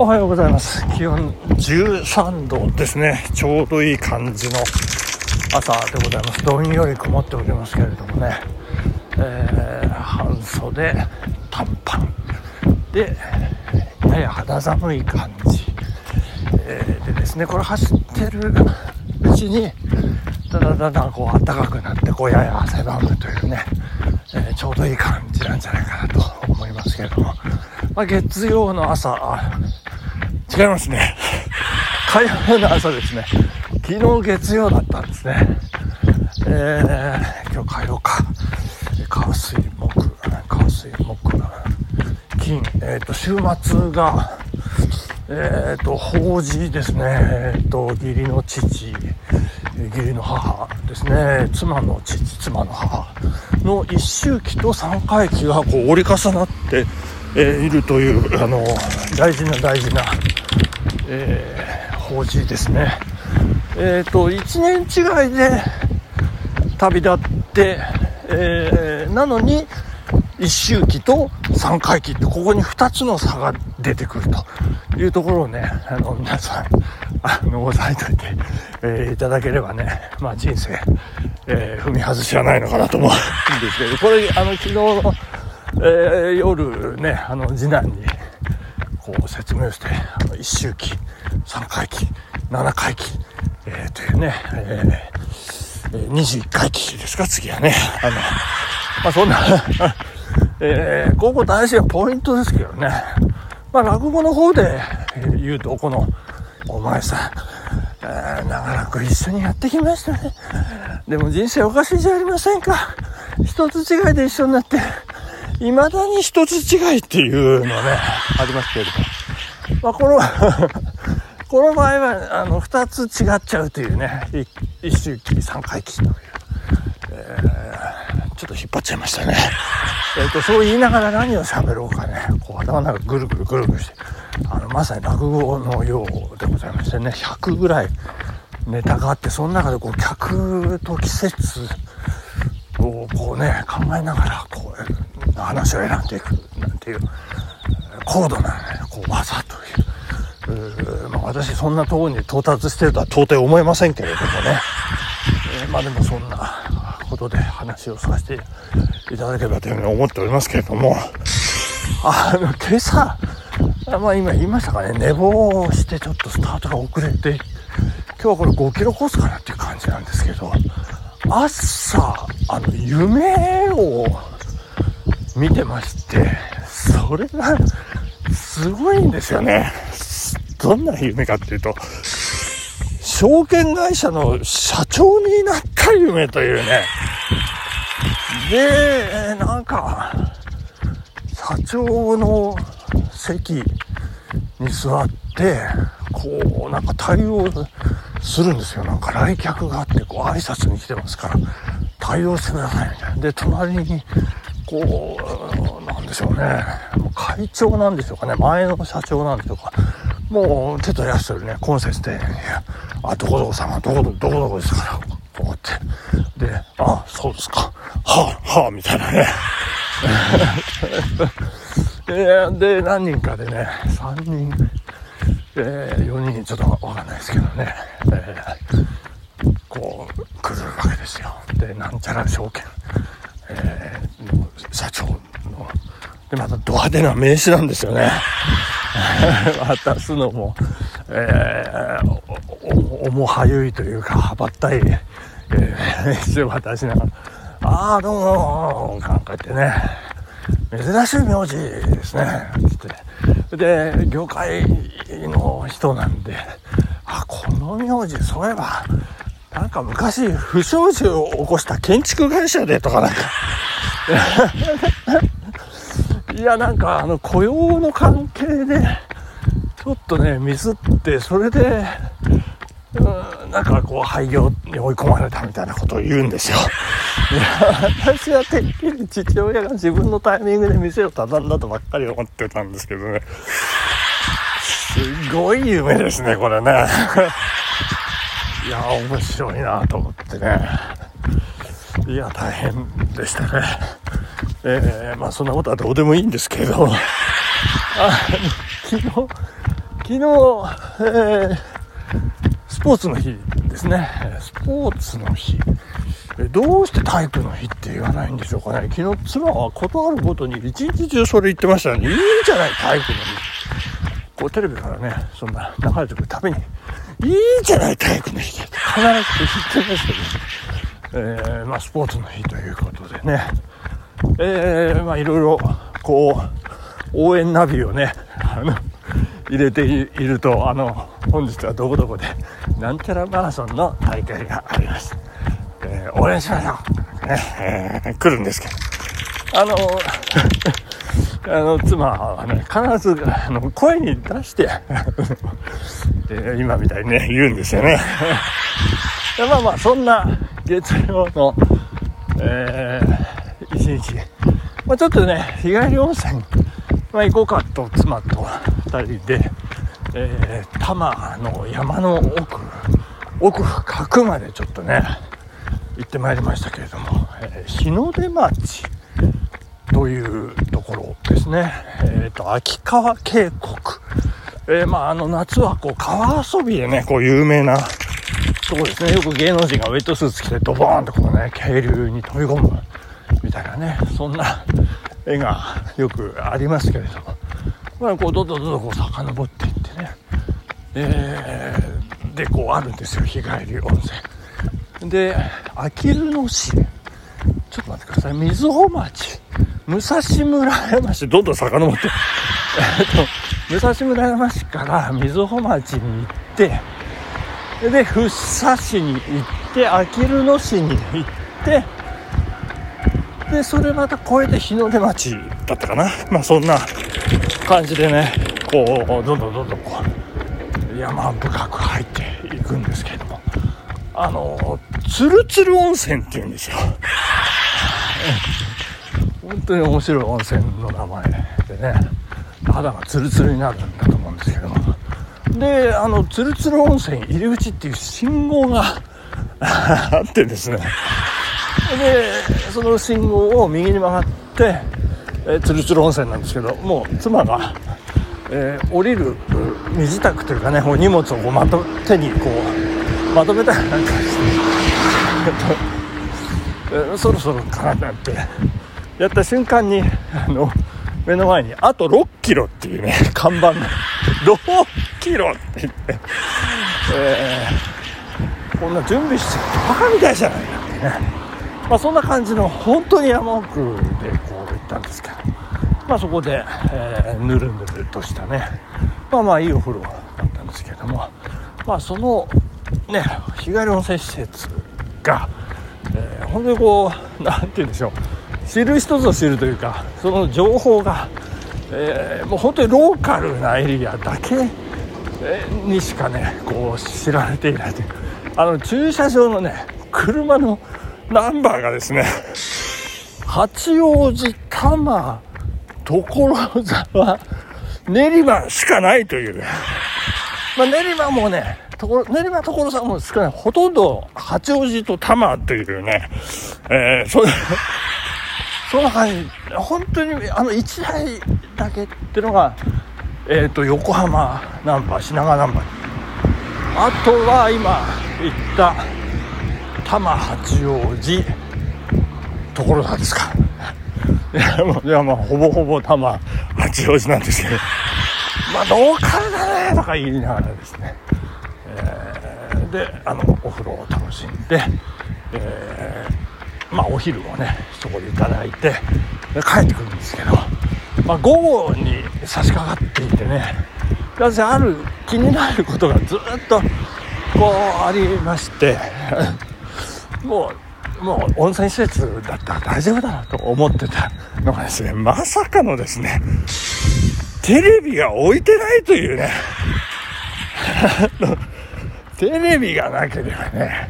おはようございます。気温13度ですね。ちょうどいい感じの朝でございます。どんより曇っておりますけれどもね、えー、半袖短パンでやや肌寒い感じ、えー、でですねこれ走ってるうちにだだだだこう暖かくなってこうやや汗ばむというね、えー、ちょうどいい感じなんじゃないかなと思いますけれども、まあ、月曜の朝違いますね。火曜の朝ですね。昨日月曜だったんですね。えー、今日火曜か。火水木、火水木、金、えっ、ー、と、週末が、えっ、ー、と、法事ですね。えっ、ー、と、義理の父、義理の母ですね。妻の父、妻の母の一周期と三回忌がこう折り重なって、えいるという、あの、大事な大事な、えー、法事ですね。えっ、ー、と、1年違いで旅立って、えー、なのに、一周期と三回期って、ここに2つの差が出てくるというところをね、あの、皆さん、あの、押さえといて、えー、いただければね、まあ人生、えー、踏み外しはないのかなと思うんですけど、これ、あの、昨日の、えー、夜ね、あの、次男に、こう説明して1周期3回期7回期、えー、というね、えー、21回期ですか次はね。あのまあそんな えー、ここ大事なポイントですけどね。まあ落語の方で言うとこのお前さん、えー、長らく一緒にやってきましたね。でも人生おかしいじゃありませんか。一つ違いで一緒になって未だに一つ違いっていうのね、ありますけれども。まあ、この この場合は、あの、二つ違っちゃうというね、一周期、三回期という、えー、ちょっと引っ張っちゃいましたね。えっ、と、そう言いながら何を喋ろうかね、こう頭の中ぐるぐるぐるぐるして、あの、まさに落語のようでございましてね、100ぐらいネタがあって、その中でこう、客と季節をこうね、考えながら、こう、話を選んでいくなんていう。高度な、ね、こう技という、まあ、私そんなところに到達してるとは到底思えませんけれどもね、えー、まあでもそんなことで話をさせていただければというふうに思っておりますけれども。あの今朝まあ今言いましたかね。寝坊してちょっとスタートが遅れて今日はこれ5キロコースかなっていう感じなんですけど朝あの夢を見てまして、それがすごいんですよね。どんな夢かっていうと、証券会社の社長になった夢というね。で、なんか、社長の席に座って、こう、なんか対応するんですよ。なんか来客があって、こう挨拶に来てますから、対応してくださいみたいな。で、隣にこう、でしょうね。会長なんでしょうかね。前の社長なんでしょうか。もう手とやしてるね、今節で、あ、どこどこさんどこどこ、どこどこですから、こうって。で、あ、そうですか。はあ、はあ、みたいなね。で、何人かでね、3人、えー、4人、ちょっとわかんないですけどね、えー、こう、来るわけですよ。で、なんちゃら証券。えー、社長、で、またド派手な名刺なんですよね。渡すのも、えー、おもはゆいというか、はばったい、えー、名刺を渡しながら、ああ、どうも、なんかってね、珍しい名字ですね、つって。で、業界の人なんで、あ、この名字、そういえば、なんか昔不祥事を起こした建築会社でとかなんかいやなんかあの雇用の関係でちょっとねミスってそれでうんなんかこう廃業に追い込まれたみたいなことを言うんですよ。いや私はてっきり父親が自分のタイミングで店を畳んだとばっかり思ってたんですけどね。すごい夢ですね、これね。いや面白いなと思ってねいや大変でしたねえー、まあそんなことはどうでもいいんですけど あ昨日昨日、えー、スポーツの日ですね。スポーツの日。どうして体育の日って言わないんでしょうかね。昨日妻は断るごとに一日中それ言ってましたね。いいんじゃない体育の日。こうテレビからね、そんな流れてくるたびに、いいじゃない体育の日って必ず言ってましたけど、えー、まあスポーツの日ということでね、えー、まあいろいろこう、応援ナビをね、あの、入れていると、あの、本日はどこどこで、なんちゃらマラソンの大会があります。えー、応援しましょうね、えー、来るんですけど。あの、あの、妻はね、必ず、あの、声に出して え今みたいにね、言うんですよね。まあまあ、そんな月曜の、えー、一日、まあ、ちょっとね、日帰り温泉、まあ、行こうかと妻と2人で、えー、多摩の山の奥奥深くまでちょっとね行ってまいりましたけれども、えー、日の出町というところですね、えーと、秋川渓谷、えー、まあ、あの夏はこう川遊びでねこう有名なとこですね。よく芸能人がウェットスーツ着てドボーンとこうね渓流に飛び込む。みたいなねそんな絵がよくありますけれども、まあ、こうどんどんどんどんこう遡っていってね、えー、でこうあるんですよ日帰り温泉。であきる野市ちょっと待ってください。瑞穂町。武蔵村山市。どんどん遡って。えっと武蔵村山市から瑞穂町に行ってで福生市に行ってあきる野市に行ってでそれまた越えて日の出町だったかな。まあそんな感じでねこうどんどんどんどんこう山深く入っていくんですけれども。あのつるつる温泉っていうんですよ。本当に面白い温泉の名前でね。肌がツルツルになるんだと思うんですけども。であのツルツル温泉入り口っていう信号が あってですね。でその信号を右に曲がって、え、つるつる温泉なんですけどもう妻が、えー、降りる身支度というかねもう荷物をこうまと手にこうまとめたりなんかして えー、そろそろかななんてやった瞬間にあの目の前にあと6キロっていうね看板が6キロって言って、えー、こんな準備してバカみたいじゃないかってね。まあ、そんな感じの本当に山奥でこう行ったんですけど、まあ、そこで、えー、ぬるぬるとしたねまあまあいいお風呂だったんですけども、まあ、そのね日帰り温泉施設が、えー、本当にこう何て言うんでしょう知る人ぞ知るというかその情報が、えー、もう本当にローカルなエリアだけにしかねこう知られていないという。あの駐車場のね車のナンバーがですね、八王子、多摩、所沢、練馬しかないという。まあ、練馬もねところ、練馬所沢も少ない。ほとんど八王子と多摩というね、えー、そその範囲、本当にあの1台だけっていうのが、えっ、ー、と、横浜ナンバー、品川ナンバー。あとは今言った多摩八王子。所沢ですか。いやもういやまあほぼほぼ多摩八王子なんですけど。まあローカルだねとか言いながらですね、えー、であのお風呂を楽しんで、えー、まあお昼をねそこでいただいて帰ってくるんですけど、まあ、午後に差し掛かっていてね私ある気になることがずっとこうありましてもう、もう温泉施設だったら大丈夫だなと思ってたのがですね、まさかのですね、テレビが置いてないというね、テレビがなければね、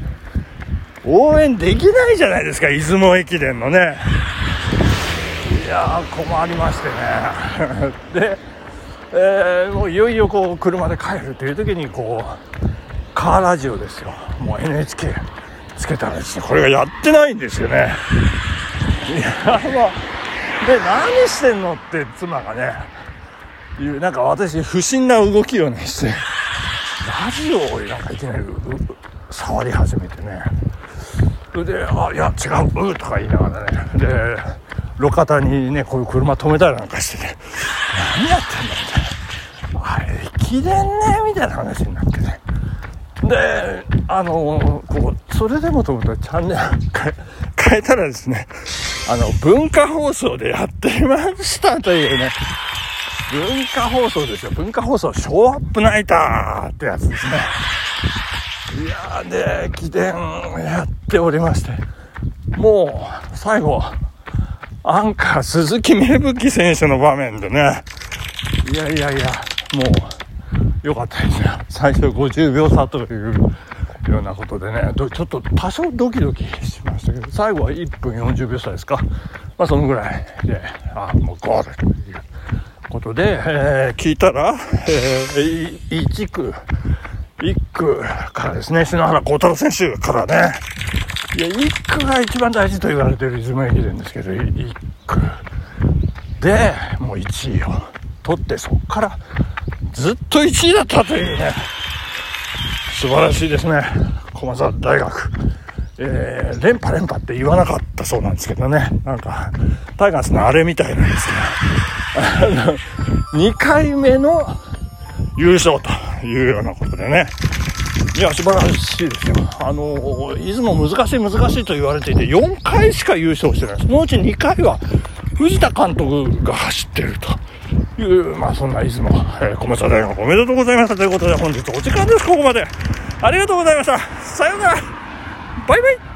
応援できないじゃないですか、出雲駅伝のね。いや、困りましてね。で、えー、もういよいよこう車で帰るという時にこうカーラジオですよもう NHK つけたらですねこれがやってないんですよねいやまあで何してんのって妻がねいう、なんか私、不審な動きをね、して、ラジオをなんかいきなり触り始めてね。それで、あ、いや、違う、とか言いながらね。で、路肩にね、こういう車止めたりなんかしてて、何やってんだみたいな。あれ、駅伝ねみたいな話になってね。で、あの、こう、それでもと思ったらチャンネル変えたらですね、あの、文化放送でやってましたというね、文化放送ですよ。文化放送、ショーアップナイターってやつですね。いやーで、駅伝やっておりまして、もう、最後、アンカー、鈴木芽吹選手の場面でね、いやいやいや、もう、良かったですよ。最初50秒差というようなことでね、ちょっと多少ドキドキしましたけど、最後は1分40秒差ですか。まあそのぐらいで、あ、もうゴールということで、えー、聞いたら、えー、1区、1区からですね、篠原幸太郎選手からね、いや、1区が一番大事と言われてる出雲駅伝ですけど、1区でもう1位を取って、そこからずっと1位だったというね、素晴らしいですね、駒澤大学。えー、連覇連覇って言わなかったそうなんですけどね、なんか、タイガースのあれみたいなんですけど、2回目の優勝というようなことでね、いや、素晴らしいですよ。あの、出雲難しい難しいと言われていて、4回しか優勝してないです。そのうち2回は、藤田監督が走ってるという、まあそんな出雲、えー、小松大学おめでとうございましたということで、本日お時間です、ここまで。ありがとうございました。さようなら。バイバイ